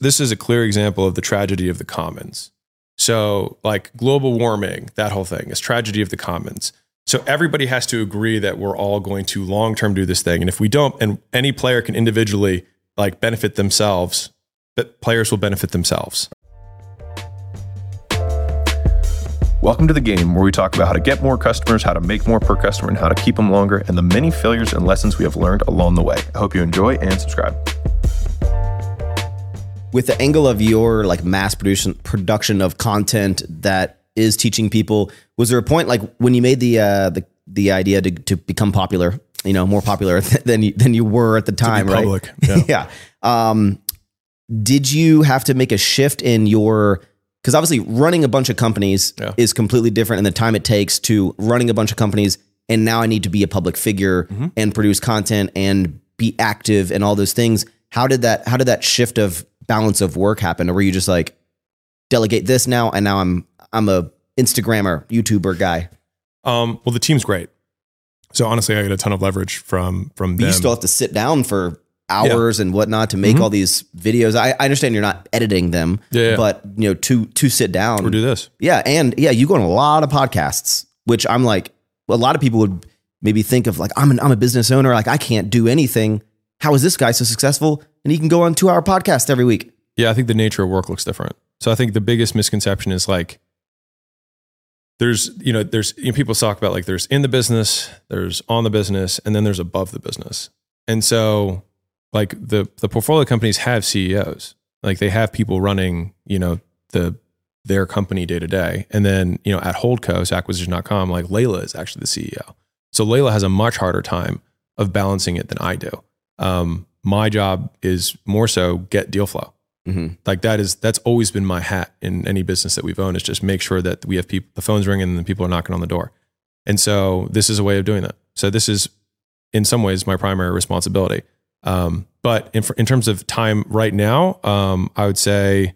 this is a clear example of the tragedy of the commons. So, like global warming, that whole thing is tragedy of the commons. So everybody has to agree that we're all going to long term do this thing, and if we don't, and any player can individually like benefit themselves, but players will benefit themselves. Welcome to the game where we talk about how to get more customers, how to make more per customer, and how to keep them longer, and the many failures and lessons we have learned along the way. I hope you enjoy and subscribe. With the angle of your like mass production production of content that is teaching people, was there a point like when you made the uh, the the idea to, to become popular, you know, more popular than you, than you were at the time, right? public, yeah. yeah. Um, did you have to make a shift in your because obviously running a bunch of companies Yeah. is completely different in the time it takes to running a bunch of companies and now I need to be a public figure Mm-hmm. and produce content and be active and all those things. How did that how did that shift of balance of work happen? Or were you just like delegate this now and now I'm I'm a Instagrammer, YouTuber guy. Um, well, the team's great. So honestly, I get a ton of leverage from from But them. you still have to sit down for hours and whatnot to make Mhm. all these videos. I, I understand you're not editing them, Yeah, yeah. but you know, to to sit down or do this. Yeah, and yeah, you go on a lot of podcasts, which I'm like, a lot of people would maybe think of like, I'm an, I'm a business owner, like I can't do anything. How is this guy so successful? And he can go on two hour podcast every week. Yeah, I think the nature of work looks different. So I think the biggest misconception is like there's you know there's you know, people talk about like there's in the business, there's on the business, and then there's above the business. And so like the the portfolio companies have CEOs, like they have people running you know the their company day to day, and then you know at Holdco, so acquisition.com, like Leila is actually the CEO. So Leila has a much harder time of balancing it than I do. Um, my job is more so get deal flow. Mm-hmm. like that is that's always been my hat in any business that we've owned is just make sure that we have people the phone's ringing and the people are knocking on the door. And so this is a way of doing that. So this is in some ways my primary responsibility. Um, but in, in terms of time right now um, i would say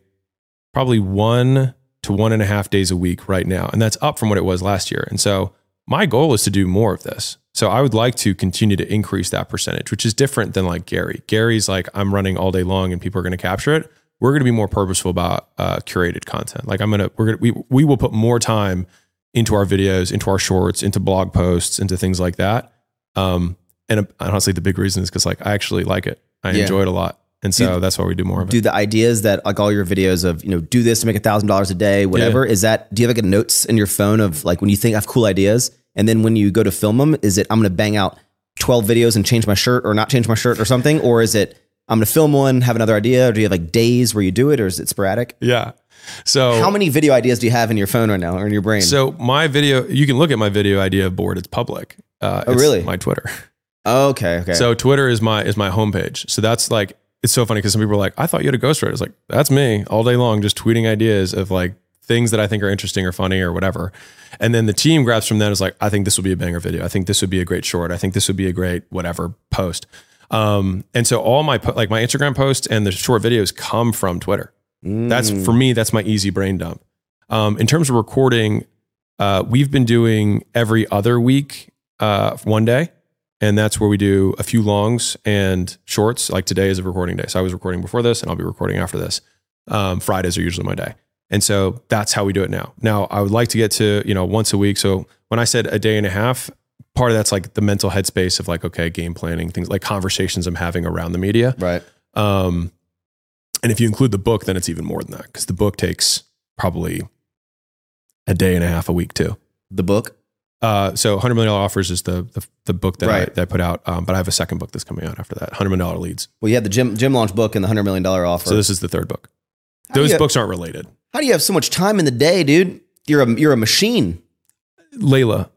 probably one to one and a half days a week right now. And that's up from what it was last year. And so my goal is to do more of this so i would like to continue to increase that percentage which is different than like gary gary's like i'm running all day long and people are going to capture it we're going to be more purposeful about uh, curated content. Like I'm going to, we're going to, we, we will put more time into our videos, into our shorts, into blog posts, into things like that. Um, and uh, honestly, the big reason is because like I actually like it. I Yeah. enjoy it a lot. And so Do- that's why we do more of it. Do the ideas that like all your videos of, you know, do this to make a thousand dollars a day, whatever, is that, do you have like a notes in your phone of like when you think I have cool ideas? And then when you go to film them, is it, I'm going to bang out 12 videos and change my shirt or not change my shirt or something? Or is it, I'm going to film one, have another idea? Or do you have like days where you do it or is it sporadic? yeah. So How many video ideas do you have in your phone right now or in your brain? So my video, you can look at my video idea board. It's public. Uh, Oh, it's really? My Twitter. okay, okay. So Twitter is my is my homepage. So that's like it's so funny because some people are like, I thought you had a ghostwriter. It's like that's me all day long, just tweeting ideas of like things that I think are interesting or funny or whatever. And then the team grabs from that is like, I think this will be a banger video. I think this would be a great short. I think this would be a great whatever post. Um, and so all my like my Instagram posts and the short videos come from Twitter. That's Mm. for me. That's my easy brain dump. Um, in terms of recording, uh, we've been doing every other week, uh, one day, and that's where we do a few longs and shorts. Like today is a recording day, so I was recording before this, and I'll be recording after this. Um, Fridays are usually my day, and so that's how we do it now. Now I would like to get to you know once a week. So when I said a day and a half, part of that's like the mental headspace of like okay, game planning, things like conversations I'm having around the media. right. Um, and if you include the book, then it's even more than that because the book takes probably a day and a half a week too. The book? Uh, so $100 million offers is the, the, the book that, I, that I put out. Um, but I have a second book that's coming out after that $100 million leads. Well, you had the gym, gym launch book and the $100 million offer. So this is the third book. Those books aren't related. How do you have so much time in the day, dude? You're a, you're a machine. Leila,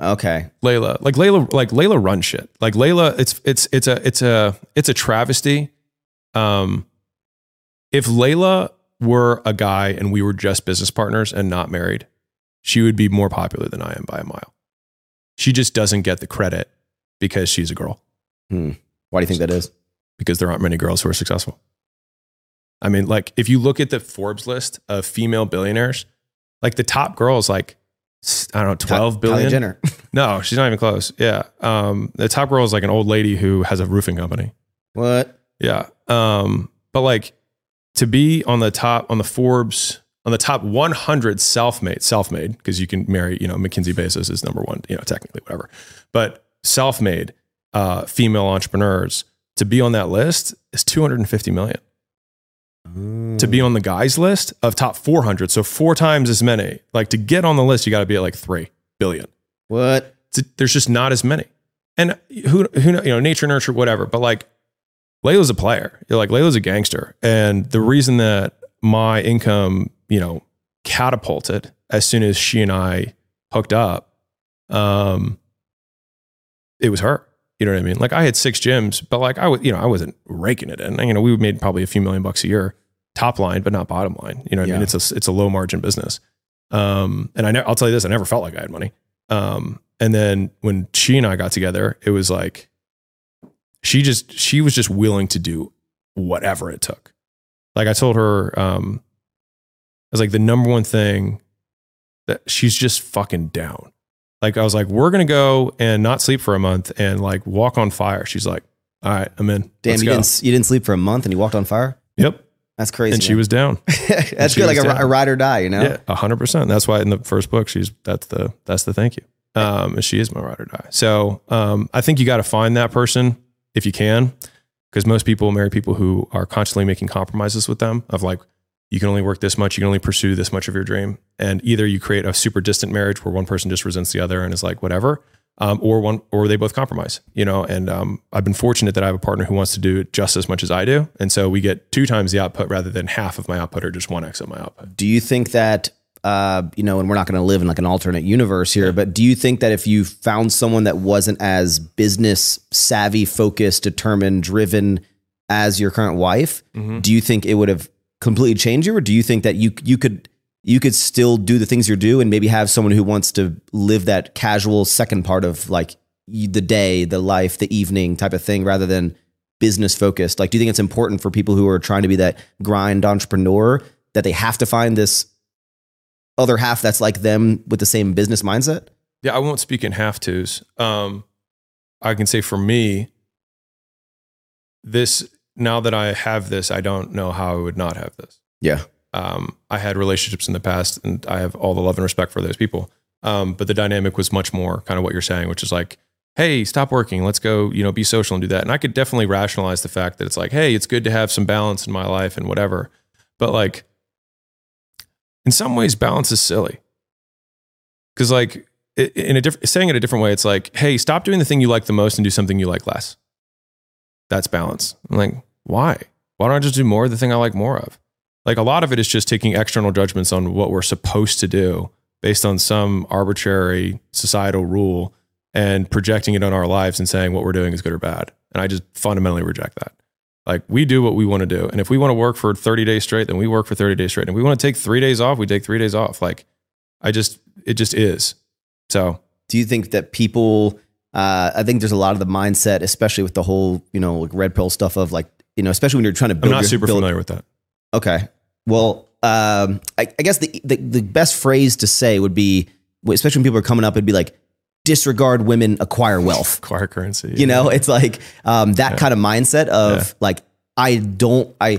Okay. Leila, like Leila, like Leila runs shit. Like Leila, it's, it's, it's a, it's a, it's a travesty. Um, if Leila were a guy and we were just business partners and not married, she would be more popular than I am by a mile. She just doesn't get the credit because she's a girl, Hmm. Why do you think that is? because there aren't many girls who are successful. I mean, like if you look at the Forbes list of female billionaires, like the top girls, like I don't know, twelve Kylie billion. Jenner. No, she's not even close. Yeah, um, the top girl is like an old lady who has a roofing company. what? Yeah, um, but like to be on the top on the Forbes on the top 100 self-made self-made because you can marry you know MacKenzie Bezos is number one you know technically whatever but self-made uh, female entrepreneurs to be on that list is 250 million to be on the guys list of top 400 so four times as many. Like to get on the list you got to be at like 3 billion. What? It's- there's just not as many. And who who you know nature nurture whatever but like Leila's a player. You're like Leila's a gangster. And the reason that my income you know catapulted as soon as she and I hooked up um it was her. You know what I mean? Like I had six gyms but like I was you know I wasn't raking it in. You know we made probably a few million bucks a year top line but not bottom line. You know what I mean? It's a it's a low margin business. Um and I ne- I'll tell you this I never felt like I had money. Um and then when she and I got together it was like she just she was just willing to do whatever it took. Like I told her um I was like the number one thing that she's just fucking down. Like I was like we're gonna go and not sleep for a month and like walk on fire. She's like all right I'm in. Damn, Let's you go. didn't you didn't sleep for a month and you walked on fire. yep That's crazy. and she man. was down That's good, like a, a ride or die. You know. Yeah, a hundred percent. That's why in the first book, she's that's the that's the thank you. Um, she is my ride or die. So um, I think you got to find that person if you can, because most people marry people who are constantly making compromises with them. Of like, you can only work this much, you can only pursue this much of your dream, and either you create a super distant marriage where one person just resents the other and is like whatever, um, or one or they both compromise. You know, and um, I've been fortunate that I have a partner who wants to do just as much as I do, and so we get two times the output rather than half of my output or just one x of my output. Do you think that uh, you know, and we're not going to live in like an alternate universe here, but do you think that if you found someone that wasn't as business savvy, focused, determined, driven as your current wife, Mm-hmm. do you think it would have completely changed you, or do you think that you you could you could still do the things you do and maybe have someone who wants to live that casual second part of like the day, the life, the evening type of thing, rather than business focused? Like, do you think it's important for people who are trying to be that grind entrepreneur that they have to find this other half that's like them with the same business mindset? Yeah, I won't speak in half twos. Um, I can say for me, this now that I have this, I don't know how I would not have this. Yeah. Um, I had relationships in the past, and I have all the love and respect for those people. Um, but the dynamic was much more kind of what you're saying, which is like, hey, stop working, let's go, you know, be social and do that. And I could definitely rationalize the fact that it's like, hey, it's good to have some balance in my life and whatever. But like, in some ways, balance is silly because like in a different saying it a different way it's like hey stop doing the thing you like the most and do something you like less that's balance i'm like why why don't i just do more of the thing i like more of like a lot of it is just taking external judgments on what we're supposed to do based on some arbitrary societal rule and projecting it on our lives and saying what we're doing is good or bad. And i just fundamentally reject that. Like we do what we want to do. And if we want to work for 30 days straight then we work for 30 days straight. And if we want to take three days off we take three days off. Like i just it just is. So. Do you think that people? Uh, I think there's a lot of the mindset, especially with the whole you know like red pill stuff of like you know, especially when you're trying to i'm not your, super build, familiar with that Okay. Well, um, I, I guess the, the the best phrase to say would be, especially when people are coming up, it'd be like, disregard women, acquire wealth. acquire currency You know, it's like um, that Yeah. kind of mindset of Yeah. like, I don't, I,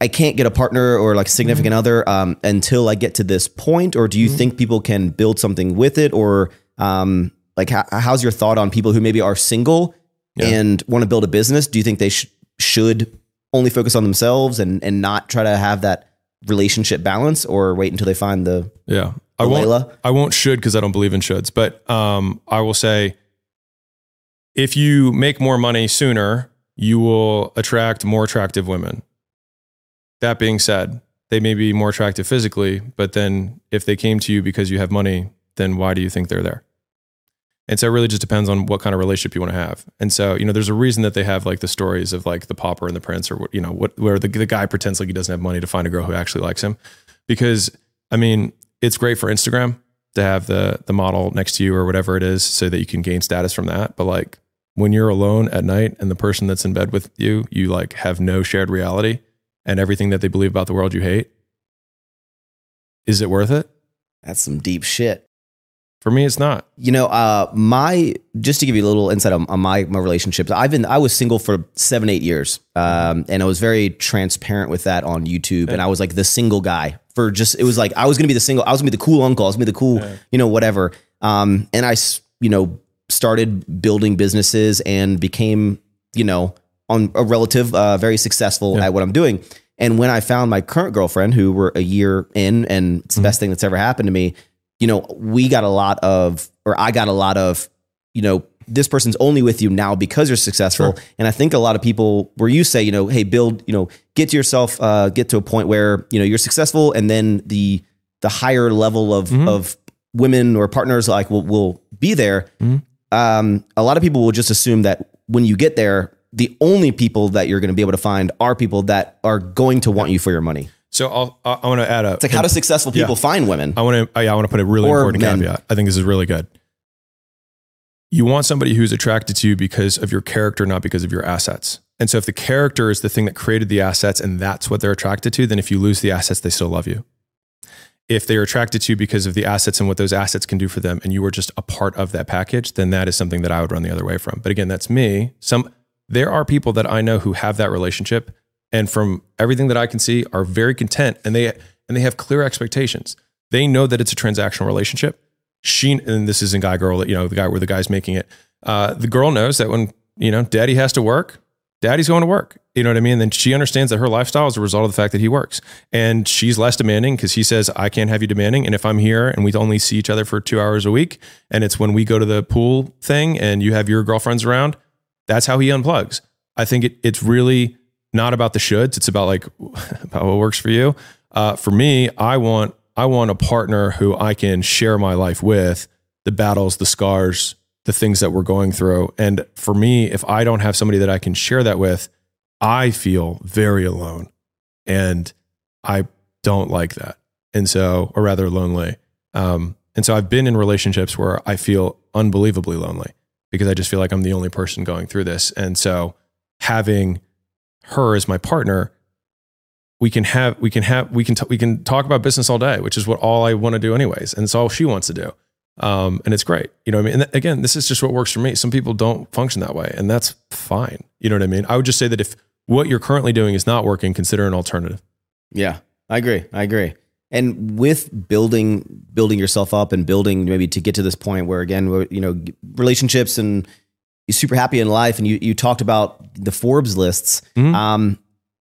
I can't get a partner or like a significant Mm-hmm. other um, until I get to this point. Or do you think people can build something with it? Or um, like, how, how's your thought on people who maybe are single Yeah. and want to build a business? Do you think they sh- should only focus on themselves and and not try to have that relationship balance, or wait until they find the, yeah. I won't Leila? i won't should because i don't believe in shoulds. But um i will say if you make more money sooner you will attract more attractive women. That being said they may be more attractive physically but then if they came to you because you have money then why do you think they're there and so it really just depends on what kind of relationship you want to have. And so, you know, there's a reason that they have like the stories of like the pauper and the prince or what, you know, what, where the, the guy pretends like he doesn't have money to find a girl who actually likes him. Because I mean, it's great for Instagram to have the, the model next to you or whatever it is so that you can gain status from that. But like when you're alone at night and the person that's in bed with you, you like have no shared reality and everything that they believe about the world you hate. Is it worth it? That's some deep shit. For me, it's not. You know, uh, my just to give you a little insight on, on my my relationships. I've been I was single for seven eight years, um, and I was very transparent with that on YouTube. And I was like the single guy for just it was like I was gonna be the single. I was gonna be the cool uncle. I was gonna be the cool, you know, whatever. Um, and I you know, started building businesses and became, you know, on a relative, uh, very successful at what I'm doing. And when I found my current girlfriend, who we're a year in, and it's the best thing that's ever happened to me, you know, we got a lot of, or I got a lot of, you know, this person's only with you now because you're successful. And I think a lot of people, where you say, you know, hey, build, you know, get to yourself, uh, get to a point where you know you're successful, and then the the higher level of of women or partners like will will be there. Um, a lot of people will just assume that when you get there, the only people that you're going to be able to find are people that are going to want you for your money. So I'll, I, want to add a. It's like how do successful people find women? I want to. Oh, yeah, I want to put a really Or important men. caveat. I think this is really good. You want somebody who's attracted to you because of your character, not because of your assets. And so, if the character is the thing that created the assets and that's what they're attracted to, then if you lose the assets, they still love you. If they're attracted to you because of the assets and what those assets can do for them, and you were just a part of that package, then that is something that I would run the other way from. But again, that's me. Some there are people that I know who have that relationship, and from everything that I can see, are very content and they and they have clear expectations. They know that it's a transactional relationship. She and this isn't guy girl, you know, the guy where the guy's making it. Uh, the girl knows that when you know daddy has to work, daddy's going to work. You know what I mean? Then she understands that her lifestyle is a result of the fact that he works. And she's less demanding because he says, I can't have you demanding. And if I'm here and we only see each other for two hours a week, and it's when we go to the pool thing and you have your girlfriends around, that's how he unplugs. I think it, it's really not about the shoulds. It's about like about what works for you. Uh, for me, I want I want a partner who I can share my life with, the battles, the scars, the things that we're going through. And for me, if I don't have somebody that I can share that with, I feel very alone, and I don't like that. And so, or rather, lonely. Um, and so, I've been in relationships where I feel unbelievably lonely because I just feel like I'm the only person going through this. And so, having her as my partner, we can have we can have we can t- we can talk about business all day, which is what all I want to do anyways, and it's all she wants to do. Um, and it's great, you know. What I mean, and th- again, this is just what works for me. Some people don't function that way, and that's fine. You know what I mean? I would just say that if what you're currently doing is not working, consider an alternative. Yeah, I agree. I agree. And with building building yourself up and building maybe to get to this point where again, you know, relationships and you're super happy in life, and you you talked about the Forbes lists. Mhm. Um,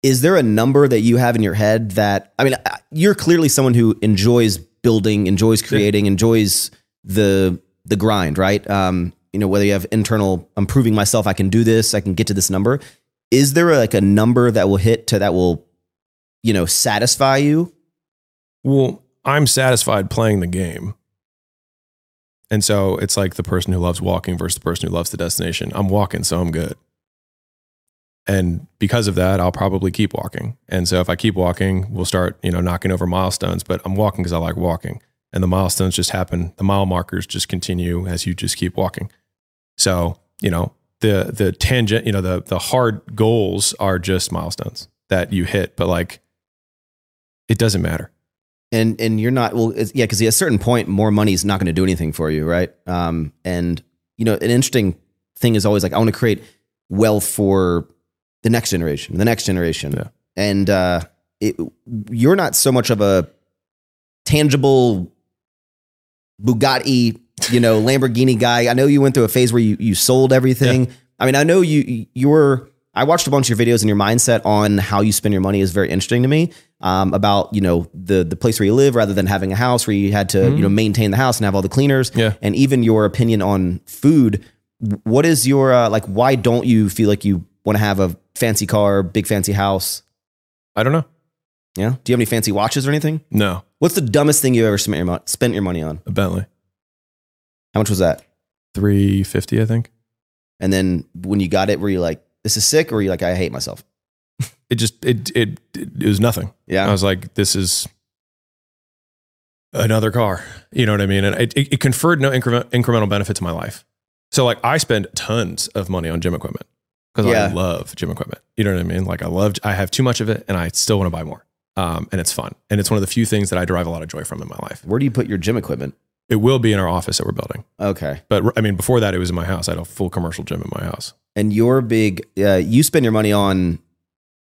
is there a number that you have in your head that I mean, you're clearly someone who enjoys building, enjoys creating, enjoys the the grind, right? Um, you know, whether you have internal, I'm proving myself, I can do this, I can get to this number. Is there like a number that will hit to that will, you know, satisfy you? Well, I'm satisfied playing the game. And so it's like the person who loves walking versus the person who loves the destination. I'm walking, so I'm good. And because of that, I'll probably keep walking. And so if I keep walking, we'll start, you know, knocking over milestones, but I'm walking because I like walking. And the milestones just happen. The mile markers just continue as you just keep walking. So, you know, the the tangent, you know, the the hard goals are just milestones that you hit, but like it doesn't matter. And and you're not well it's, yeah because at a certain point more money is not going to do anything for you right? Um and you know an interesting thing is always like i want to create wealth for the next generation the next generation. Yeah. and uh it, you're not so much of a tangible bugatti you know lamborghini guy. I know you went through a phase where you you sold everything. I mean i know you you're I watched a bunch of your videos and your mindset on how you spend your money is very interesting to me. Um, about you know the the place where you live rather than having a house where you had to you know maintain the house and have all the cleaners. Yeah. And even your opinion on food. What is your uh, like? Why don't you feel like you want to have a fancy car, big fancy house? I don't know. Yeah. Do you have any fancy watches or anything? No, What's the dumbest thing you ever spent your mo- spent your money on? a Bentley. How much was that? 350, I think. And then when you got it, were you like, "This is sick," or were you like, "I hate myself"? It just it it it was nothing. Yeah. I was like, this is another car. You know what I mean? And it, it, it conferred no increment, incremental benefit to my life. So like I spend tons of money on gym equipment because Yeah. I love gym equipment. You know what I mean? Like I love, I have too much of it and I still want to buy more. Um, and it's fun. And it's one of the few things that I derive a lot of joy from in my life. Where do you put your gym equipment? It will be in our office that we're building. Okay. But I mean, before that, it was in my house. I had a full commercial gym in my house. And your big, uh, you spend your money on,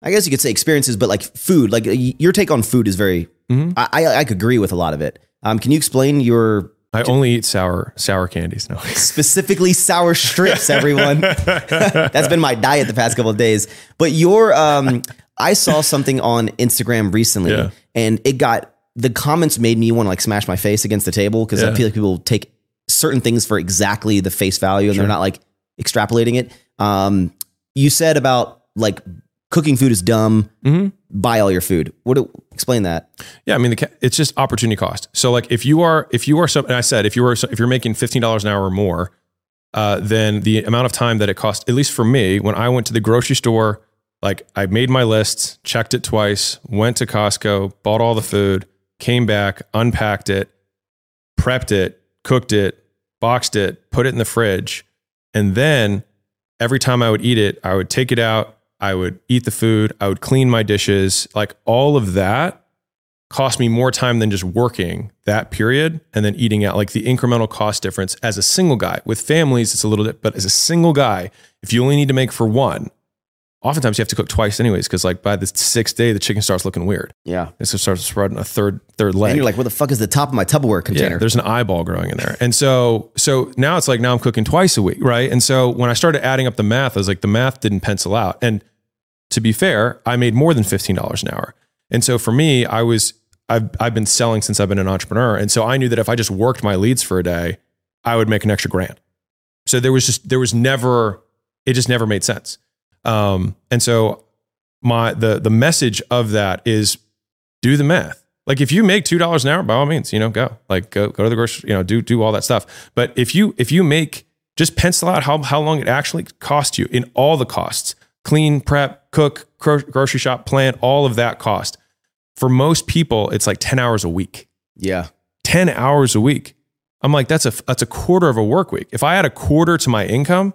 I guess you could say experiences, but like food. Like your take on food is very. Mhm. I, I I agree with a lot of it. Um, can you explain your I only eat sour sour candies. No. specifically sour strips, everyone? That's been my diet the past couple of days. But your, um, I saw something on Instagram recently, Yeah. and it got the comments made me want to like smash my face against the table because I feel like people take certain things for exactly the face value, and they're not like extrapolating it. Um, you said about like cooking food is dumb. Mhm. Buy all your food. What? Do, explain that. Yeah, I mean, the, it's just opportunity cost. So, like, if you are, if you are, some, and I said, if you are, if you're making fifteen dollars an hour or more, uh, then the amount of time that it costs, at least for me, when I went to the grocery store, like, I made my list, checked it twice, went to Costco, bought all the food, came back, unpacked it, prepped it, cooked it, boxed it, put it in the fridge, and then every time I would eat it, I would take it out, I would eat the food, I would clean my dishes, like all of that cost me more time than just working that period and then eating out. Like the incremental cost difference as a single guy. With families it's a little bit but as a single guy if you only need to make for one oftentimes you have to cook twice anyways because like by the sixth day the chicken starts looking weird Yeah. it starts spreading a third third leg And you're like, what the fuck is the top of my Tupperware container? yeah, there's an eyeball growing in there. And so so now it's like now I'm cooking twice a week, right? And so when I started adding up the math, I was like the math didn't pencil out. And to be fair, I made more than $15 an hour. And so for me, I was I've I've been selling since I've been an entrepreneur. And so I knew that if I just worked my leads for a day, I would make an extra grand. So there was just there was never it just never made sense. Um, and so my the the message of that is do the math. Like if you make two dollars an hour, by all means, you know, go. Like go go to the grocery, you know, do do all that stuff. But if you if you make just pencil out how how long it actually costs you in all the costs, clean, prep, cook, gro- grocery shop, plant, all of that cost. For most people, it's like 10 hours a week. yeah. 10 hours a week. I'm like, that's a that's a quarter of a work week. If I add a quarter to my income,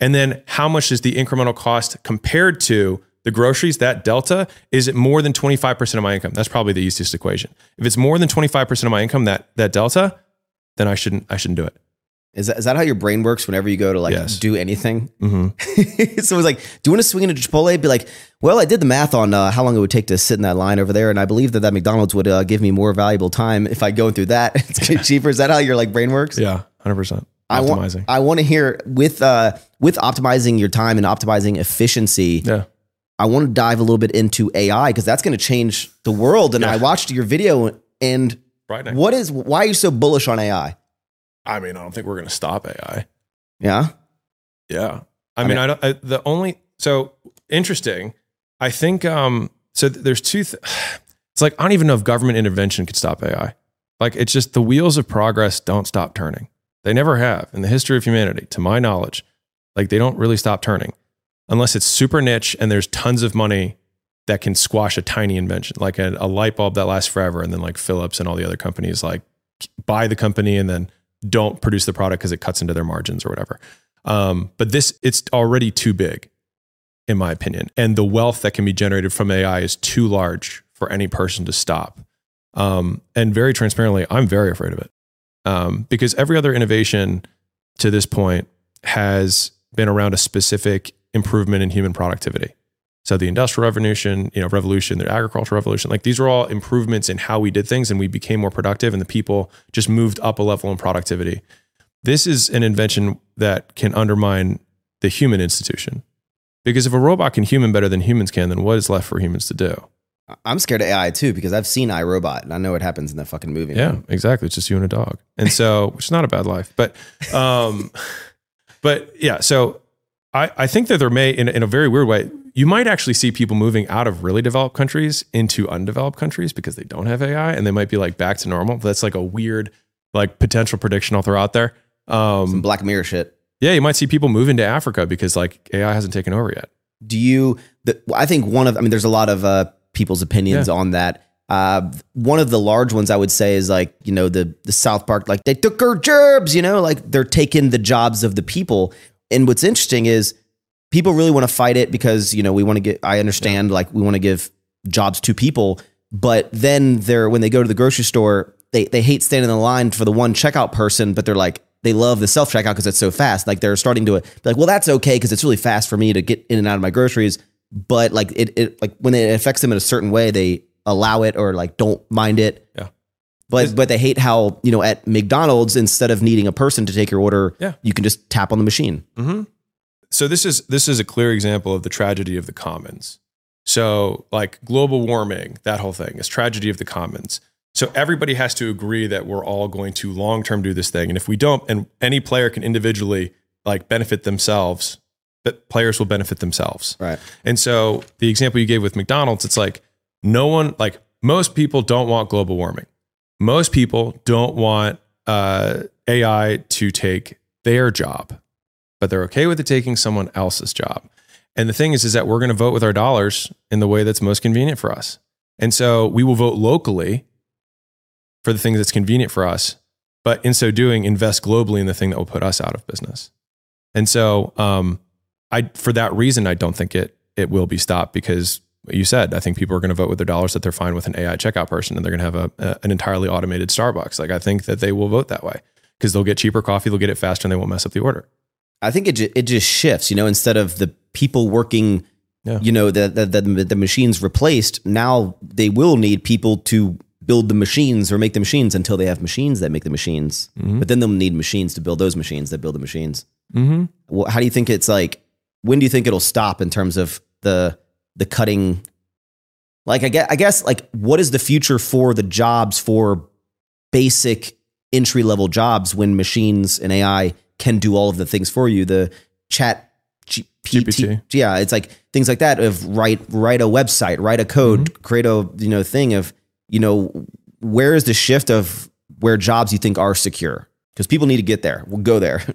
and then how much is the incremental cost compared to the groceries, that delta, is it more than 25% of my income? That's probably the easiest equation. If it's more than 25% of my income, that that delta, then I shouldn't I shouldn't do it. Is that, is that how your brain works whenever you go to like Yes. do anything? hmm so it's like, do you want to swing into Chipotle? Be like, well, I did the math on uh, how long it would take to sit in that line over there, and I believe that that McDonald's would uh, give me more valuable time if I go through that. It's cheaper. Is that how your like brain works? Yeah, 100%. I want, I want to hear with uh, with optimizing your time and optimizing efficiency. yeah. I want to dive a little bit into AI because that's going to change the world. And Yeah. I watched your video, and Right. what is why are you so bullish on AI? I mean, I don't think we're going to stop AI. Yeah, Yeah. I, I mean, mean- I don't, I, the only, so interesting. I think, um, so th- there's two, th- it's like, I don't even know if government intervention could stop AI. Like, it's just the wheels of progress don't stop turning. They never have in the history of humanity, to my knowledge. Like, they don't really stop turning unless it's super niche and there's tons of money that can squash a tiny invention, like a, a light bulb that lasts forever. And then, like, Philips and all the other companies, like, buy the company and then don't produce the product because it cuts into their margins or whatever. Um, but this, it's already too big, in my opinion. And the wealth that can be generated from AI is too large for any person to stop. Um, and very transparently, I'm very afraid of it um, because every other innovation to this point has been around a specific improvement in human productivity. So the industrial revolution, you know, revolution, the agricultural revolution, like these were all improvements in how we did things and we became more productive and the people just moved up a level in productivity. This is an invention that can undermine the human institution. Because if a robot can human better than humans can, then what is left for humans to do? I'm scared of AI too because I've seen iRobot and I know what happens in that fucking movie. Yeah, man. exactly. It's just you and a dog. And so, which is not a bad life. But, um, but yeah, so I, I think that there may, in, in a very weird way, you might actually see people moving out of really developed countries into undeveloped countries because they don't have AI and they might be like back to normal. That's like a weird, like potential prediction I'll throw out there. Some Um, Black Mirror shit. yeah, you might see people move into Africa because like AI hasn't taken over yet. Do you? The, I think one of. I mean, there's a lot of uh, people's opinions on that. Uh, one of the large ones I would say is like you know the the South Park like they took our jobs. You know, like they're taking the jobs of the people. And what's interesting is people really want to fight it because you know we want to get. I understand like we want to give jobs to people, but then they're when they go to the grocery store they they hate standing in the line for the one checkout person, but they're like they love the self checkout because it's so fast. Like they're starting to be like, well, that's okay because it's really fast for me to get in and out of my groceries. But like it, it like when it affects them in a certain way, they allow it or like don't mind it. Yeah. But but they hate how you know at McDonald's instead of needing a person to take your order, Yeah. you can just tap on the machine. Mm-hmm. so this is this is a clear example of the tragedy of the commons. So like global warming, that whole thing is tragedy of the commons. So everybody has to agree that we're all going to long term do this thing, and if we don't, and any player can individually like benefit themselves, but players will benefit themselves. Right. And so the example you gave with McDonald's, it's like no one, like most people don't want global warming. Most people don't want uh, AI to take their job, but they're okay with it taking someone else's job. And the thing is, is that we're going to vote with our dollars in the way that's most convenient for us. And so we will vote locally for the thing that's convenient for us, but in so doing, invest globally in the thing that will put us out of business. And so, um, I for that reason, I don't think it it will be stopped because you said I think people are going to vote with their dollars that they're fine with an AI checkout person and they're going to have a, a an entirely automated Starbucks. Like I think that they will vote that way because they'll get cheaper coffee, they'll get it faster, and they won't mess up the order. I think it ju- it just shifts, you know, instead of the people working, Yeah. you know, the, the the the machines replaced. Now they will need people to build the machines or make the machines until they have machines that make the machines. But then they'll need machines to build those machines that build the machines. Mm-hmm. Well, how do you think it's like? When do you think it'll stop in terms of the the cutting? Like I guess, I guess like what is the future for the jobs for basic entry level jobs when machines and AI can do all of the things for you? The chat GPT, GPT. yeah, it's like things like that of write write a website, write a code, Mm-hmm. create a you know thing of you know where is the shift of where jobs you think are secure? Because people need to get there. We'll go there.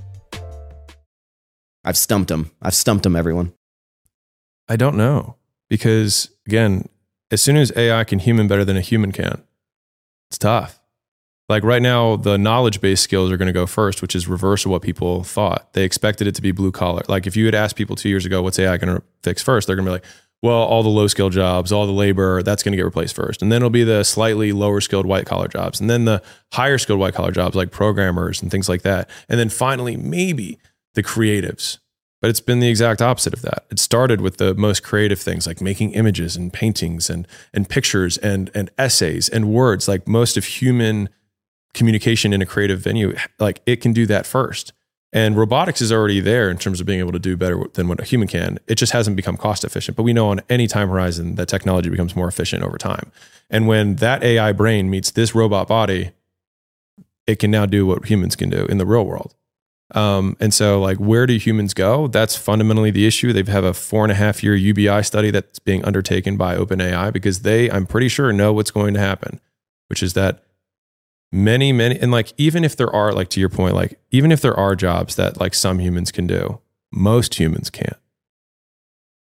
I've stumped them. I've stumped them, everyone. I don't know because again, as soon as AI can human better than a human can, it's tough. Like right now, the knowledge based skills are going to go first, which is reverse of what people thought. They expected it to be blue collar. Like if you had asked people two years ago, what's AI going to fix first? They're going to be like, well, all the low skill jobs, all the labor, that's going to get replaced first. And then it'll be the slightly lower skilled white collar jobs. And then the higher skilled white collar jobs like programmers and things like that. And then finally, maybe the creatives. But it's been the exact opposite of that. It started with the most creative things like making images and paintings and and pictures and and essays and words. Like most of human communication in a creative venue, like it can do that first. And robotics is already there in terms of being able to do better than what a human can. It just hasn't become cost efficient. But we know on any time horizon that technology becomes more efficient over time. And when that AI brain meets this robot body, it can now do what humans can do in the real world. Um, and so, like, where do humans go? That's fundamentally the issue. They have a four and a half year UBI study that's being undertaken by OpenAI because they, I'm pretty sure, know what's going to happen, which is that many, many, and like, even if there are, like, to your point, like, even if there are jobs that like some humans can do, most humans can't.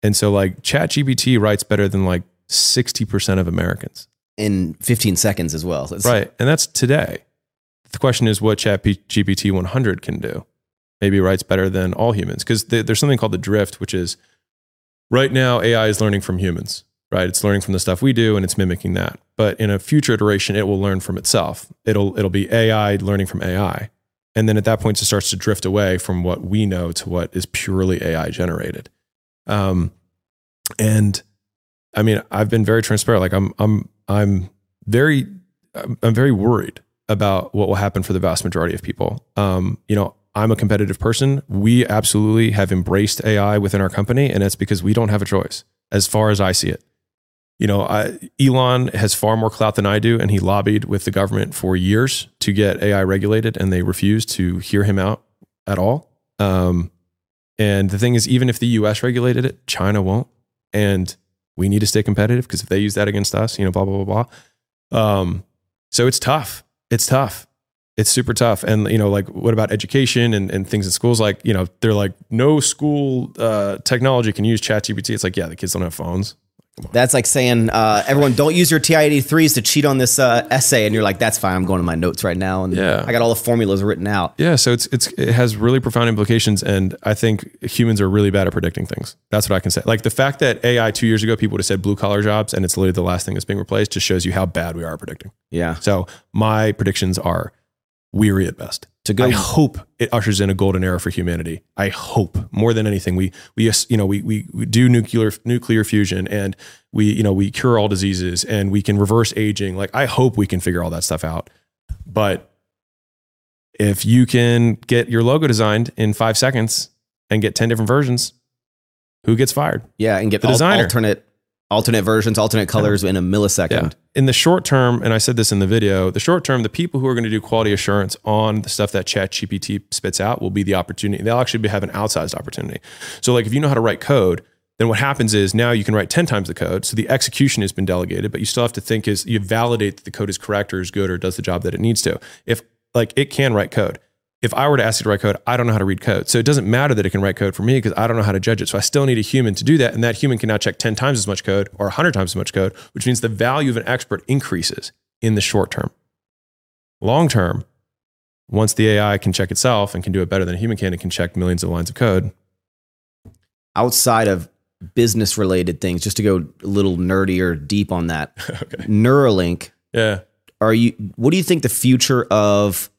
And so, like, ChatGPT writes better than like 60% of Americans. In 15 seconds as well. Right. And that's today. The question is what Chat GPT 100 can do. Maybe writes better than all humans because there's something called the drift, which is right now AI is learning from humans, right? It's learning from the stuff we do and it's mimicking that. But in a future iteration, it will learn from itself. It'll, it'll be AI learning from AI. And then at that point, it starts to drift away from what we know to what is purely AI generated. Um, and I mean, I've been very transparent. Like I'm, I'm, I'm very, I'm very worried about what will happen for the vast majority of people. Um, you know, I'm a competitive person. We absolutely have embraced AI within our company, and it's because we don't have a choice, as far as I see it. You know, I, Elon has far more clout than I do, and he lobbied with the government for years to get AI regulated, and they refused to hear him out at all. Um, and the thing is, even if the U.S. regulated it, China won't, and we need to stay competitive because if they use that against us, you know, blah blah blah blah. Um, so it's tough. it's tough. It's super tough. And, you know, like what about education and, and things in schools? Like, you know, they're like, no school uh, technology can use ChatGPT. It's like, yeah, the kids don't have phones. That's like saying, uh, everyone, don't use your TI-83s to cheat on this uh, essay, and you're like, "That's fine. I'm going to my notes right now, and Yeah. I got all the formulas written out." Yeah, so it's it's it has really profound implications, and I think humans are really bad at predicting things. That's what I can say. Like the fact that AI two years ago people would have said blue collar jobs, and it's literally the last thing that's being replaced, just shows you how bad we are at predicting. Yeah, So my predictions are weary at best. to go. I hope it ushers in a golden era for humanity. I hope more than anything. We we you know we we, we do nuclear nuclear fusion and we you know we cure all diseases and we can reverse aging. Like I hope we can figure all that stuff out. But if you can get your logo designed in five seconds and get ten different versions, who gets fired? yeah, and get the al- designer. alternate alternate versions, alternate colors in a millisecond. In the short term, and I said this in the video, the short term, the people who are going to do quality assurance on the stuff that ChatGPT spits out will be the opportunity. They'll actually have an outsized opportunity. So, like if you know how to write code, then what happens is now you can write 10 times the code. So the execution has been delegated, but you still have to think is you validate that the code is correct or is good or does the job that it needs to. If like it can write code. If I were to ask it to write code, I don't know how to read code. So it doesn't matter that it can write code for me because I don't know how to judge it. So I still need a human to do that. And that human can now check 10 times as much code or 100 times as much code, which means the value of an expert increases in the short term. Long term, once the AI can check itself and can do it better than a human can, it can check millions of lines of code. Outside of business related things, just to go a little nerdy or deep on that, okay. Neuralink. Yeah. Are you? What do you think the future of?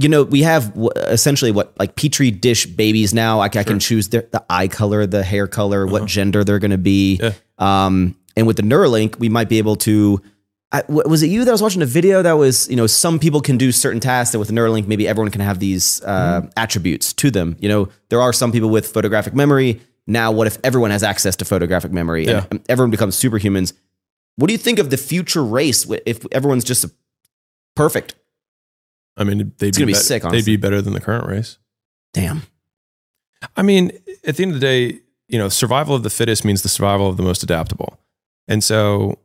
You know, we have essentially what like petri dish babies now. I, I can choose their, the eye color, the hair color, what gender they're going to be. Yeah. Um, and with the Neuralink, we might be able to. I, w- was it you that was watching a video that was, you know, some people can do certain tasks, and with Neuralink, maybe everyone can have these uh, attributes to them. You know, there are some people with photographic memory. Now, what if everyone has access to photographic memory Yeah. and everyone becomes superhumans? What do you think of the future race if everyone's just a, perfect? I mean, they'd be bet- sick, They'd be better than the current race. Damn. I mean, at the end of the day, you know, survival of the fittest means the survival of the most adaptable. And so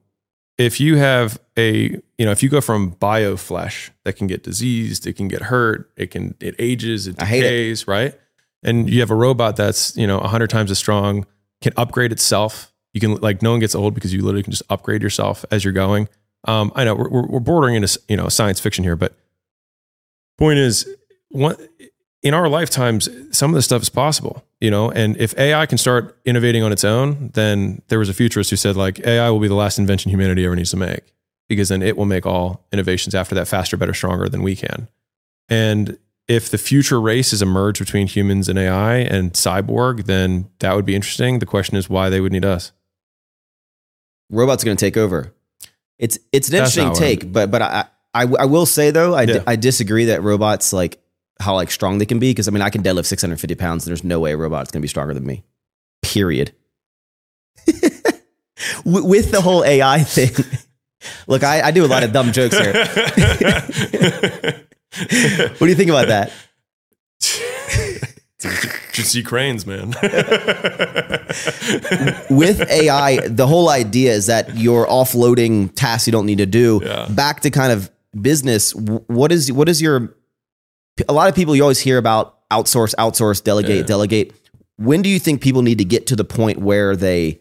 if you have a, you know, if you go from bio flesh that can get diseased, it can get hurt, it can, it ages, it hate it. decays, right? And you have a robot that's, you know, a hundred times as strong, can upgrade itself. You can like, no one gets old because you literally can just upgrade yourself as you're going. Um, I know we're, we're we're bordering into, you know, science fiction here, but point is one, in our lifetimes, some of this stuff is possible, you know. And if AI can start innovating on its own, then there was a futurist who said like AI will be the last invention humanity ever needs to make, because then it will make all innovations after that faster, better, stronger than we can. And if the future race is a merge between humans and AI and cyborg, then that would be interesting. The question is why they would need us. Robots are going to take over. It's it's an That's interesting take, but but I, I I will say though I, di- Yeah. I disagree that robots like how like strong they can be because I mean I can deadlift 650 pounds and there's no way a robot's going to be stronger than me. Period. With with the whole AI thing, look, I, I do a lot of dumb jokes here. What do you think about that? Should see cranes, man. with AI, the whole idea is that you're offloading tasks you don't need to do. Yeah. Back to kind of business. What is what is your? A lot of people you always hear about outsource, outsource, delegate, Yeah. delegate. When do you think people need to get to the point where they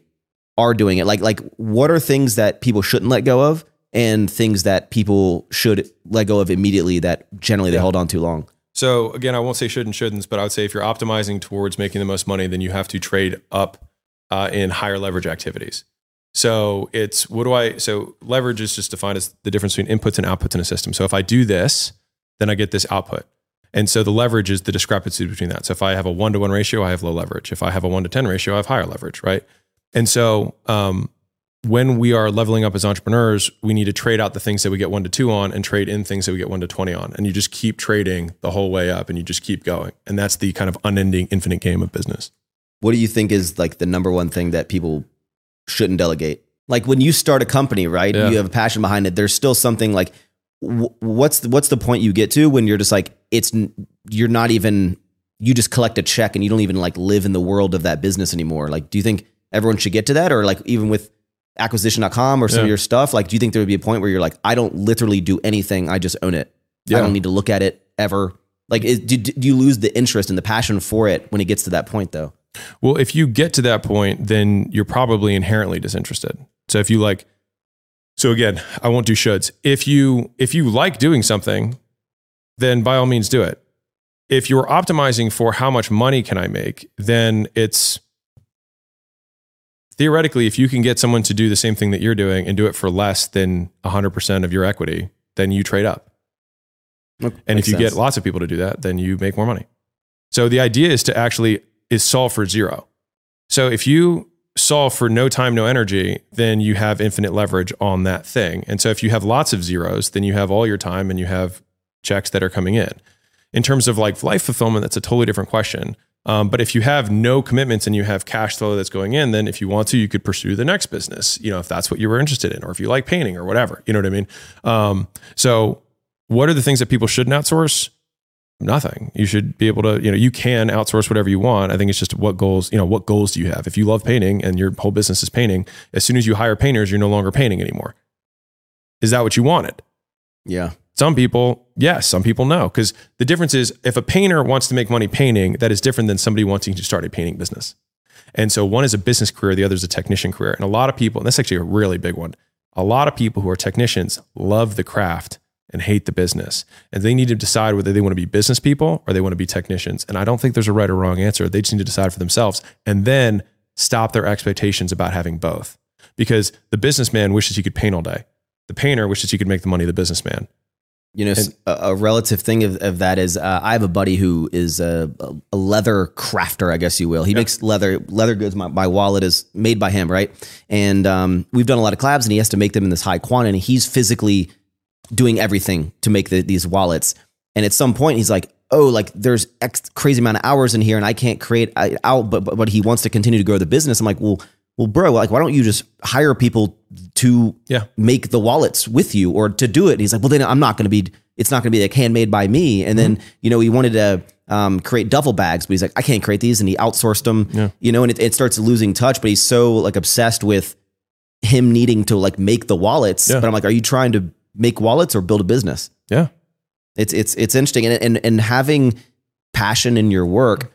are doing it? Like like what are things that people shouldn't let go of, and things that people should let go of immediately that generally they hold on too long? So again, I won't say should and shouldn't, but I would say if you're optimizing towards making the most money, then you have to trade up uh, in higher leverage activities. So it's what do I? So leverage is just defined as the difference between inputs and outputs in a system. So if I do this, then I get this output. And so the leverage is the discrepancy between that. So if I have a one to one ratio, I have low leverage. If I have a one to 10 ratio, I have higher leverage, right? And so um, when we are leveling up as entrepreneurs, we need to trade out the things that we get one to two on and trade in things that we get one to 20 on. And you just keep trading the whole way up and you just keep going. And that's the kind of unending, infinite game of business. What do you think is like the number one thing that people shouldn't delegate? Like when you start a company, right? Yeah. You have a passion behind it. There's still something like wh- what's the, what's the point you get to when you're just like it's you're not even you just collect a check and you don't even like live in the world of that business anymore. Like do you think everyone should get to that or like even with acquisition.com or some Yeah. of your stuff, like do you think there would be a point where you're like, I don't literally do anything, I just own it. I don't need to look at it ever. Like, is, do, do you lose the interest and the passion for it when it gets to that point, though? Well, if you get to that point, then you're probably inherently disinterested. So if you like, so again, I won't do shoulds. If you if you like doing something, then by all means do it. If you're optimizing for how much money can I make, then it's theoretically if you can get someone to do the same thing that you're doing and do it for less than 100% of your equity, then you trade up. And if you get lots of people to do that, then you make more money. So the idea is to actually is solve for zero. So if you solve for no time, no energy, then you have infinite leverage on that thing. And so if you have lots of zeros, then you have all your time and you have checks that are coming in. In terms of like life fulfillment, that's a totally different question. Um, but if you have no commitments and you have cash flow that's going in, then if you want to, you could pursue the next business. You know, if that's what you were interested in, or if you like painting or whatever. You know what I mean? Um, so, what are the things that people shouldn't outsource? Nothing. You should be able to, you know, you can outsource whatever you want. I think it's just what goals, you know, what goals do you have? If you love painting and your whole business is painting, as soon as you hire painters, you're no longer painting anymore. Is that what you wanted? Yeah. Some people, yes. Some people, no. Because the difference is if a painter wants to make money painting, that is different than somebody wanting to start a painting business. And so one is a business career, the other is a technician career. And a lot of people, and that's actually a really big one, a lot of people who are technicians love the craft and hate the business. And they need to decide whether they want to be business people or they want to be technicians. And I don't think there's a right or wrong answer. They just need to decide for themselves and then stop their expectations about having both. Because the businessman wishes he could paint all day. The painter wishes he could make the money of the businessman. You know, a relative thing of, of that is uh, I have a buddy who is a, a leather crafter, I guess you will. He makes leather leather goods. My, my wallet is made by him, right? And um, we've done a lot of collabs, and he has to make them in this high quantity. He's physically doing everything to make the, these wallets. And at some point, he's like, "Oh, like there's X crazy amount of hours in here, and I can't create out." But, but but he wants to continue to grow the business. I'm like, "Well, well, bro, like why don't you just hire people to Yeah. make the wallets with you or to do it?" And he's like, "Well, then I'm not going to be. It's not going to be like handmade by me." And then you know he wanted to um, create duffel bags, but he's like, "I can't create these," and he outsourced them. You know, and it, it starts losing touch. But he's so like obsessed with him needing to like make the wallets. Yeah. But I'm like, are you trying to make wallets or build a business? Yeah. It's it's it's interesting, and and and having passion in your work.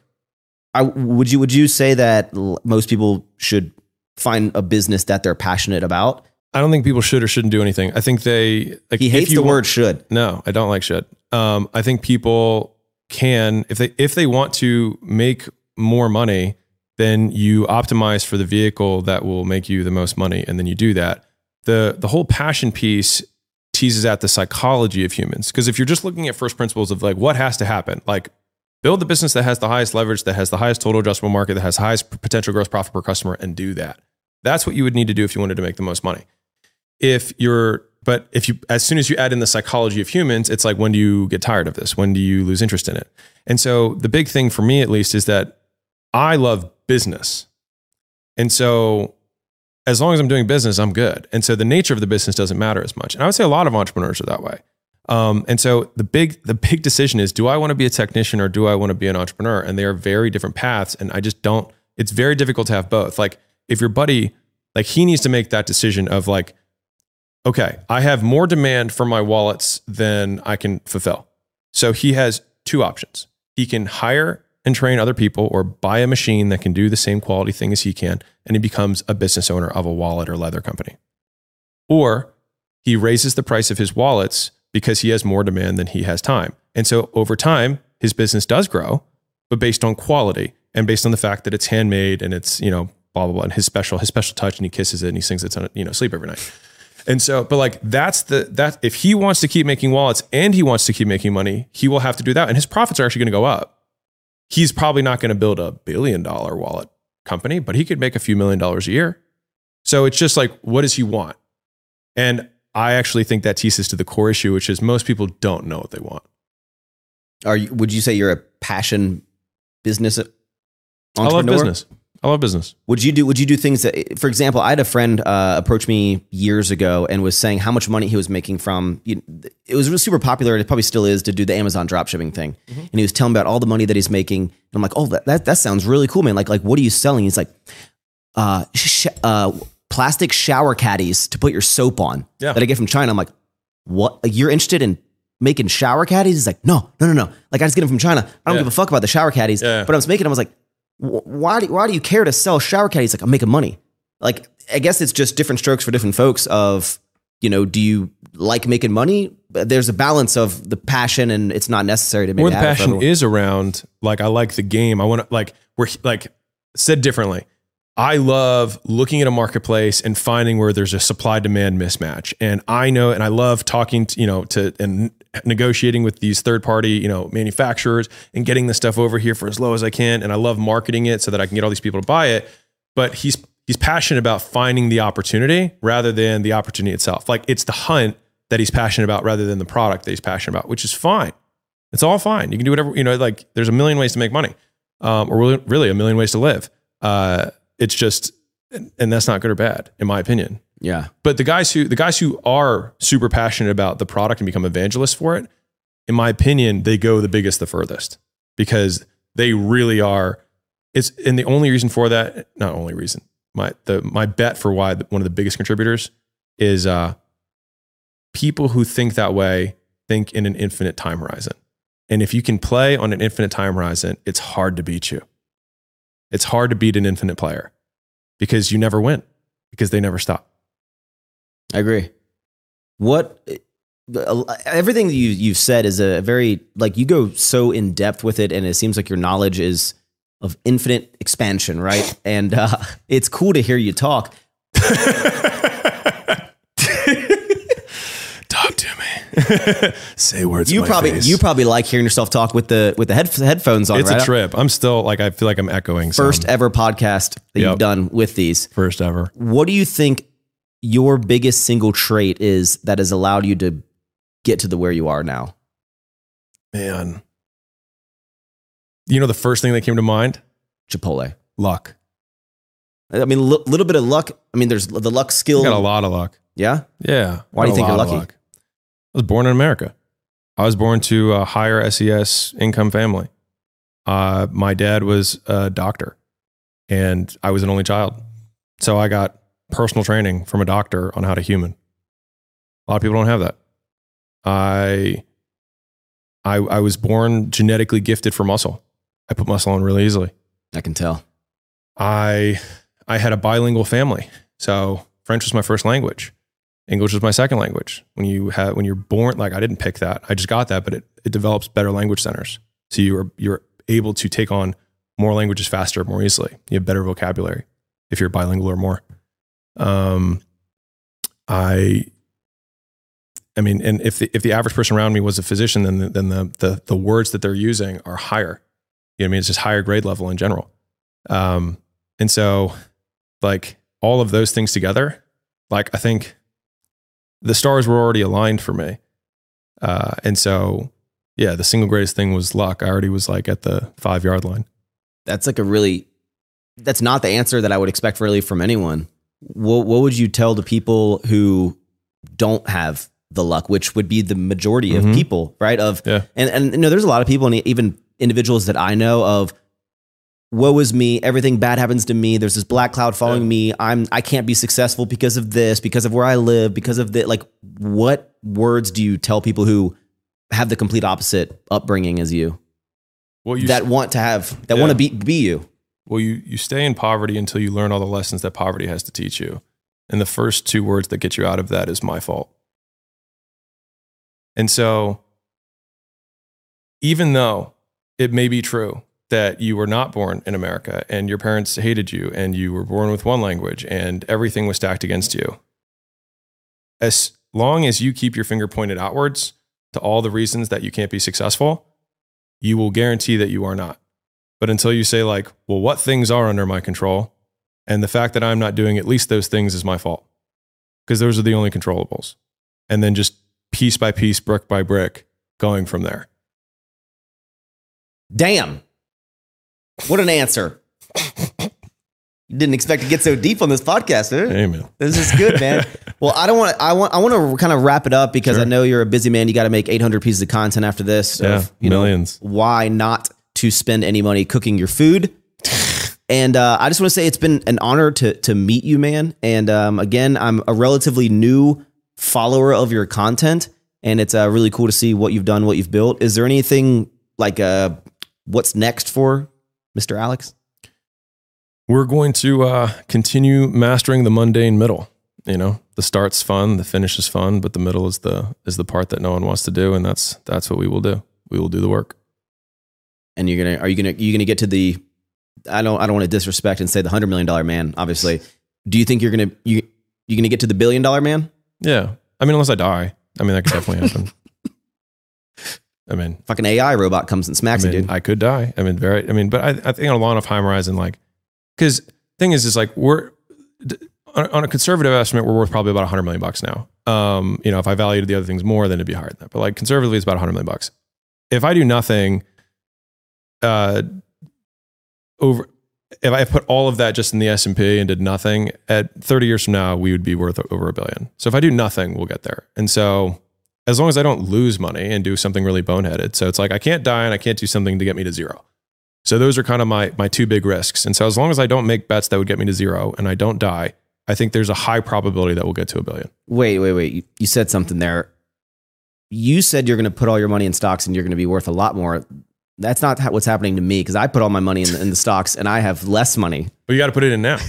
I would you would you say that l- most people should find a business that they're passionate about? I don't think people should or shouldn't do anything. I think they like He if hates you the want- word should. No, I don't like shit. Um, I think people can if they if they want to make more money, then you optimize for the vehicle that will make you the most money, and then you do that. the The whole passion piece teases at the psychology of humans. Because if you're just looking at first principles of like what has to happen, like build the business that has the highest leverage, that has the highest total addressable market, that has highest potential gross profit per customer, and do that. That's what you would need to do if you wanted to make the most money. If you're but if you as soon as you add in the psychology of humans it's like when do you get tired of this? When do you lose interest in it? And so the big thing for me at least is that i love business. And so as long as i'm doing business i'm good. And so the nature of the business doesn't matter as much. And i would say a lot of entrepreneurs are that way. Um, and so the big the big decision is do i want to be a technician or do i want to be an entrepreneur? And they are very different paths. And i just don't it's very difficult to have both. Like if your buddy like he needs to make that decision of like okay, I have more demand for my wallets than I can fulfill. So he has two options. He can hire and train other people or buy a machine that can do the same quality thing as he can, and he becomes a business owner of a wallet or leather company. Or he raises the price of his wallets because he has more demand than he has time. And so over time, his business does grow, but based on quality and based on the fact that it's handmade and it's, you know, blah, blah, blah, and his special, his special touch and he kisses it and he sings it's on, you know, sleep every night. And so, but like that's the that if he wants to keep making wallets and he wants to keep making money, he will have to do that. And his profits are actually going to go up. He's probably not going to build a billion dollar wallet company, but he could make a few million dollars a year. So it's just like, what does he want? And I actually think that teases to the core issue, which is most people don't know what they want. Are you? Would you say you're a passion business I entrepreneur? love business. I love business. Would you do? Would you do things that, for example, I had a friend uh, approach me years ago and was saying how much money he was making from. You it was really super popular, and it probably still is to do the Amazon dropshipping thing. And he was telling me about all the money that he's making. And I'm like, oh, that that, that sounds really cool, man. Like like what are you selling? He's like, uh, sh- uh, plastic shower caddies to put your soap on Yeah. that I get from China. I'm like, what? Like, you're interested in making shower caddies? He's like, no, no, no, no. Like I just get them from China. I don't Yeah. give a fuck about the shower caddies. Yeah. But I was making them. I was like, "Wh- why do, why do you care to sell shower caddies? Like I'm making money. Like I guess it's just different strokes for different folks of, you know, do you like making money? There's a balance of the passion and it's not necessary to make More the have it for passion is around like I like the game. I want to like we're like said differently. I love looking at a marketplace and finding where there's a supply demand mismatch. And I know, and I love talking to, you know, to and negotiating with these third party, you know, manufacturers and getting the stuff over here for as low as I can. And I love marketing it so that I can get all these people to buy it. But he's he's passionate about finding the opportunity rather than the opportunity itself. Like it's the hunt that he's passionate about rather than the product that he's passionate about, which is fine. It's all fine. You can do whatever, you know, like there's a million ways to make money, um, or really, a million ways to live. Uh, it's just, and that's not good or bad, in my opinion. Yeah. But the guys who, the guys who are super passionate about the product and become evangelists for it, in my opinion, they go the biggest, the furthest because they really are. It's, and the only reason for that, not only reason, my, the, my bet for why one of the biggest contributors is, uh, people who think that way think in an infinite time horizon. And if you can play on an infinite time horizon, it's hard to beat you. It's hard to beat an infinite player because you never win because they never stop. I agree. What everything you you've said is a very like you go so in depth with it, and it seems like your knowledge is of infinite expansion, right? And uh, it's cool to hear you talk. Talk to me. Say words. You probably face. you probably like hearing yourself talk with the with the head, headphones on. It's right? a trip. I'm still like I feel like I'm echoing. some. First ever podcast that Yep. you've done with these. first ever. What do you think your biggest single trait is that has allowed you to get to the where you are now? Man, you know the first thing that came to mind? Chipotle. Luck. I mean, a little bit of luck. I mean, there's the luck skill. I got a lot of luck. Yeah. Yeah. Why do you think you're lucky? luck. I was born in America. I was born to a higher SES income family. Uh, my dad was a doctor, and I was an only child. So I got personal training from a doctor on how to human. A lot of people don't have that. I, I, I was born genetically gifted for muscle. I put muscle on really easily. I can tell. I I had a bilingual family. So French was my first language. English was my second language. When you have when you're born, like I didn't pick that. I just got that, but it, it develops better language centers. So you're you're able to take on more languages faster, more easily. You have better vocabulary if you're bilingual or more. Um I I mean, and if the, if the average person around me was a physician, then the, then the, the the words that they're using are higher. You know I mean? It's just higher grade level in general. Um, and so, like all of those things together, like I think the stars were already aligned for me. Uh, and so, yeah, the single greatest thing was luck. I already was like at the five yard line. That's like a really. That's not the answer that I would expect really from anyone. What What would you tell the people who don't have the luck, which would be the majority of Mhm. people, right? Of Yeah. and and you know, there's a lot of people, and even individuals that I know of. Woe is me! Everything bad happens to me. There's this black cloud following Yeah. me. I'm I can't be successful because of this, because of where I live, because of the like. What words do you tell people who have the complete opposite upbringing as you Well, you that want to have that Yeah. want to be be you? Well, you, you stay in poverty until you learn all the lessons that poverty has to teach you. And the first two words that get you out of that is my fault. And so, even though it may be true that you were not born in America and your parents hated you and you were born with one language and everything was stacked against you, as long as you keep your finger pointed outwards to all the reasons that you can't be successful, you will guarantee that you are not. But until you say, like, well, what things are under my control? And the fact that I'm not doing at least those things is my fault. Because those are the only controllables. And then just piece by piece, brick by brick, going from there. Damn. What an answer. You Didn't expect to get so deep on this podcast, huh? Amen. This is good, man. well, I don't want to. I want. I want to kind of wrap it up because Sure. I know you're a busy man. You got to make 800 pieces of content after this. Yeah, of, you know, millions. why not to spend any money cooking your food? And uh, I just want to say it's been an honor to to meet you, man. And um, again, I'm a relatively new follower of your content, and it's uh, really cool to see what you've done, what you've built. Is there anything like uh, what's next for Mr. Alex? We're going to uh, continue mastering the mundane middle. You know, the start's fun, the finish is fun, but the middle is the is the part that no one wants to do, and that's that's what we will do. We will do the work. And you're gonna are you gonna you gonna get to the I don't I don't want to disrespect and say the hundred million dollar man. Obviously, do you think you're gonna you you gonna get to the billion dollar man? Yeah, I mean, unless I die, I mean that could definitely happen. I mean, Fucking AI robot comes and I smacks mean, you, dude. I could die. I mean, very. I mean, but I, I think on a long enough time horizon, like, because thing is, is like we're on, on a conservative estimate, we're worth probably about 100 million bucks now. Um, you know, if I valued the other things more, then it'd be higher than that. But like conservatively, it's about a 100 million bucks. If I do nothing, uh, over. If I put all of that just in the S and P and did nothing, at 30 years from now, we would be worth over a billion. So if I do nothing, we'll get there. And so as long as I don't lose money and do something really boneheaded. So it's like I can't die and I can't do something to get me to zero. So those are kind of my my two big risks. And so as long as I don't make bets that would get me to zero and I don't die, I think there's a high probability that we'll get to a billion. Wait, wait, wait. You, you said something there. You said you're going to put all your money in stocks and you're going to be worth a lot more. That's not what's happening to me because I put all my money in the, in the stocks and I have less money. But you got to put it in now.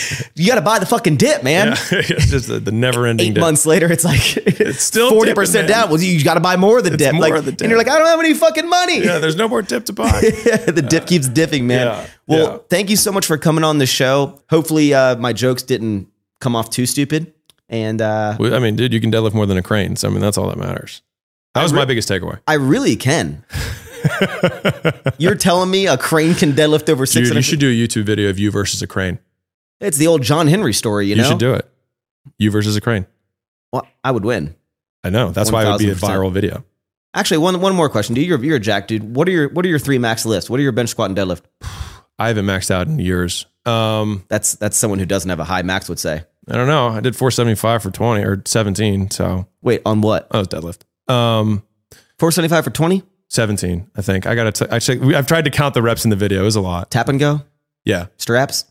You got to buy the fucking dip, man. Yeah. it's just the, the never ending. Eight months later, it's like it's still forty percent down. Well, you got to buy more of the dip. more like, of the and you're like, I don't have any fucking money. Yeah, there's no more dip to buy. the dip keeps dipping, man. Yeah, Well, yeah. thank you so much for coming on the show. Hopefully, uh, my jokes didn't come off too stupid. And uh, Well, I mean, dude, you can deadlift more than a crane. So I mean, that's all that matters. That was my biggest takeaway. I really can. You're telling me a crane can deadlift over Dude, 600? you should do a YouTube video of you versus a crane. It's the old John Henry story, you, You, know? should do it. You versus a crane. Well, I would win. I know. That's why it would be a viral video. Actually, one one more question. Dude, you're, you're a jack, dude. What are your what are your three max lifts? What are your bench squat and deadlift? I haven't maxed out in years. Um, That's that's someone who doesn't have a high max would say. I don't know. I did 475 for 20 or 17. So Wait, on what? was deadlift. Um, 475 for 20? 17, I think. I got to, actually, we- I've tried to count the reps in the video. It was a lot. Tap and go? Yeah. Straps?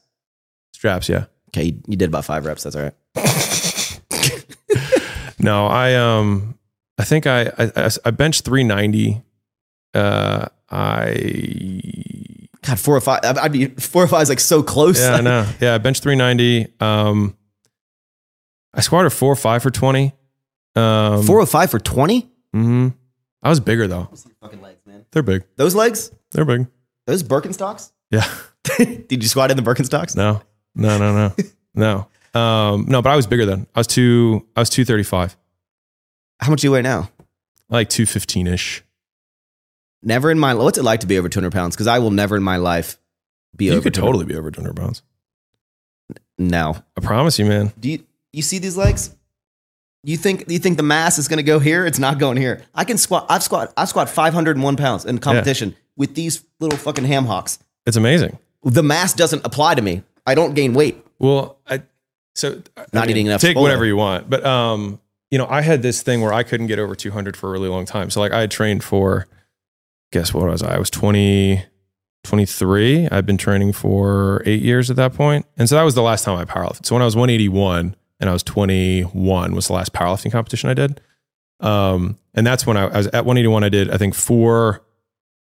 Straps. Yeah. Okay, you, you did about five reps. That's all right. No, I, um, I think I, I, I- I benched 390. Uh, I, God, four or five. I- I'd be four or five is like so close. yeah, I know. Yeah. I benched 390. Um, I squatted four or five for 20. Um, Four or five for 20? hmm I was bigger though. Fucking legs, man. They're big. Those legs? They're big. Those Birkenstocks? Yeah. Did you squat in the Birkenstocks? No, no, no, no, no. Um, no, but I was bigger then. I was two. I was two thirty five, How much do you weigh now? like two fifteen ish. Never in my life. what's it like to be over 200 pounds? Because I will never in my life be You over could 200 totally be over two hundred pounds. No. I promise you, man. Do you you see these legs? You think you think the mass is going to go here? It's not going here. I can squat. I've squat. I squat 501 pounds in competition with these little fucking ham hocks. It's amazing. The mass doesn't apply to me. I don't gain weight. Well, I so I Not mean, eating enough Take Chipotle. whatever you want, but um, you know, I had this thing where I couldn't get over two hundred for a really long time. So like, I had trained for, guess what was I? I was 20, 23. I've been training for eight years at that point, and so that was the last time I powerlifted. So when I was one eighty one and I was twenty one was the last powerlifting competition I did. Um, and that's when I, I was at 181. I did, I think, four,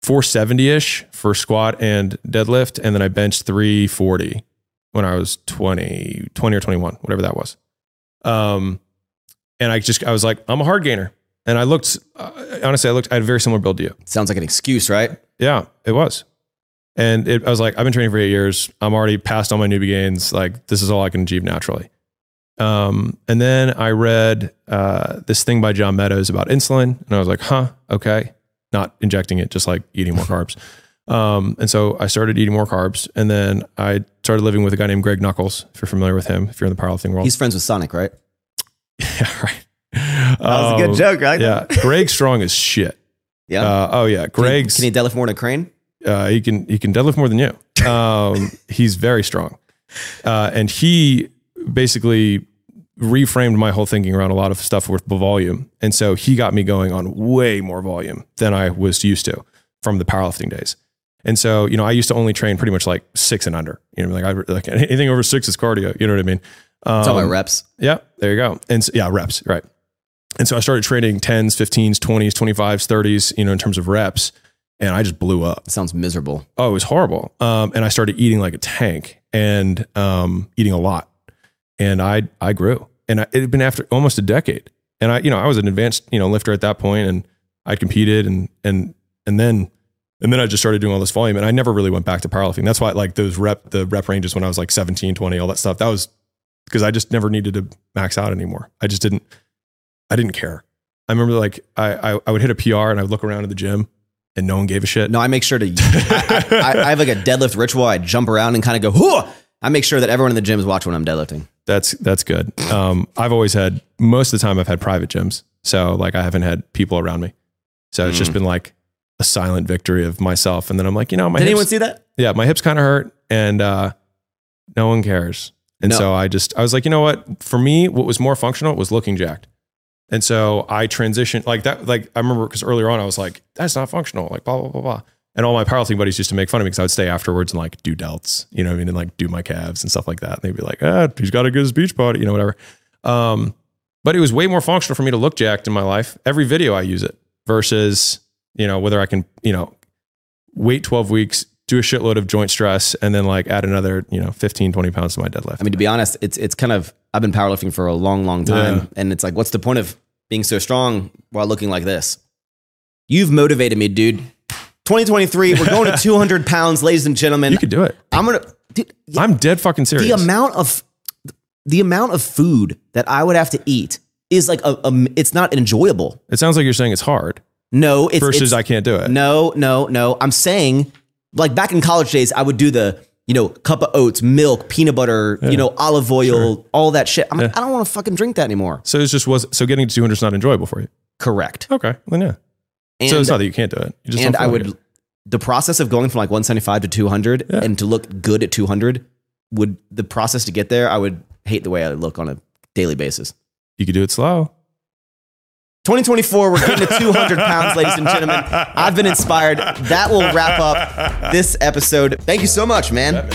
470 ish for squat and deadlift. And then I benched 340 when I was 20, 20 or 21, whatever that was. Um, and I just, I was like, I'm a hard gainer. And I looked, uh, honestly, I looked, I had a very similar build to you. Sounds like an excuse, right? Yeah, it was. And it, I was like, I've been training for eight years. I'm already past all my newbie gains. Like, this is all I can achieve naturally. Um, and then I read uh, this thing by John Meadows about insulin, and I was like, huh, okay. Not injecting it, just like eating more carbs. Um, and so I started eating more carbs, and then I started living with a guy named Greg Nuckols. If you're familiar with him, if you're in the powerlifting world, He's friends with Sonic, right? yeah, right. That was a Um, good joke, right? Yeah, Greg's strong is shit. Yeah. Uh, oh yeah, he- Can he deadlift more than a crane? uh, he can he can deadlift more than you. Um, he's very strong, uh, and he basically reframed my whole thinking around a lot of stuff with volume. And so he got me going on way more volume than I was used to from the powerlifting days. And so, you know, I used to only train pretty much like six and under. You know, like I like anything over six is cardio. You know what I mean? Um, all about reps. Yeah, there you go. And so, yeah, reps, right. And so I started training 10s, 15s, 20s, 25s, 30s, you know, in terms of reps. And I just blew up. It sounds miserable. Oh, it was horrible. Um, and I started eating like a tank and um, eating a lot. And I I grew. And I, it had been after almost a decade. And I, you know, I was an advanced, you know, lifter at that point and I competed and and and then and then I just started doing all this volume and I never really went back to powerlifting. That's why like those rep the rep ranges when I was like 17, 20, all that stuff. That was because I just never needed to max out anymore. I just didn't I didn't care. I remember like I I, I would hit a PR and I would look around at the gym and no one gave a shit. No, I make sure to. I, I, I have like a deadlift ritual. I jump around and kind of go. Hoo! I make sure that everyone in the gym is watching when I'm deadlifting. That's that's good. Um, I've always had most of the time I've had private gyms, so like I haven't had people around me. So it's just been like a silent victory of myself. And then I'm like, you know, my Did hips, anyone see that? yeah, my hips kind of hurt, and uh, no one cares. And No. so I just I was like, you know what? For me, what was more functional was looking jacked. And so I transitioned like that. Like I remember because earlier on I was like, that's not functional. Like blah blah blah blah. And all my powerlifting buddies used to make fun of me because I would stay afterwards and like do delts, you know, what I mean, and like do my calves and stuff like that. And they'd be like, ah, he's got a good beach body, you know, whatever. Um, but it was way more functional for me to look jacked in my life. Every video I use it versus, you know, whether I can, you know, wait 12 weeks, do a shitload of joint stress, and then like add another, you know, 15, 20 pounds to my deadlift. I mean, to be honest, it's it's kind of. I've been powerlifting for a long, long time, Yeah. and it's like, what's the point of being so strong while looking like this? You've motivated me, dude. 2023, we're going to 200 pounds, ladies and gentlemen. you could do it. I'm gonna. Dude, I'm dead fucking serious. the amount of the amount of food that I would have to eat is like a, a it's not enjoyable. it sounds like you're saying it's hard No, it's versus it's, I can't do it. No, no, no. I'm saying like back in college days, I would do the you know cup of oats, milk, peanut butter, you know olive oil, all that shit. I'm like, I don't want to fucking drink that anymore. So it's just was so getting to 200 is not enjoyable for you. Correct. Okay, then yeah. And, so it's not that you can't do it. You just and I like would it. the process of going from like 175 to 200 Yeah. and to look good at 200 would the process to get there. I would hate the way I look on a daily basis. You could do it slow. 2024, we're getting to 200 pounds, ladies and gentlemen. I've been inspired. That will wrap up this episode. Thank you so much, man.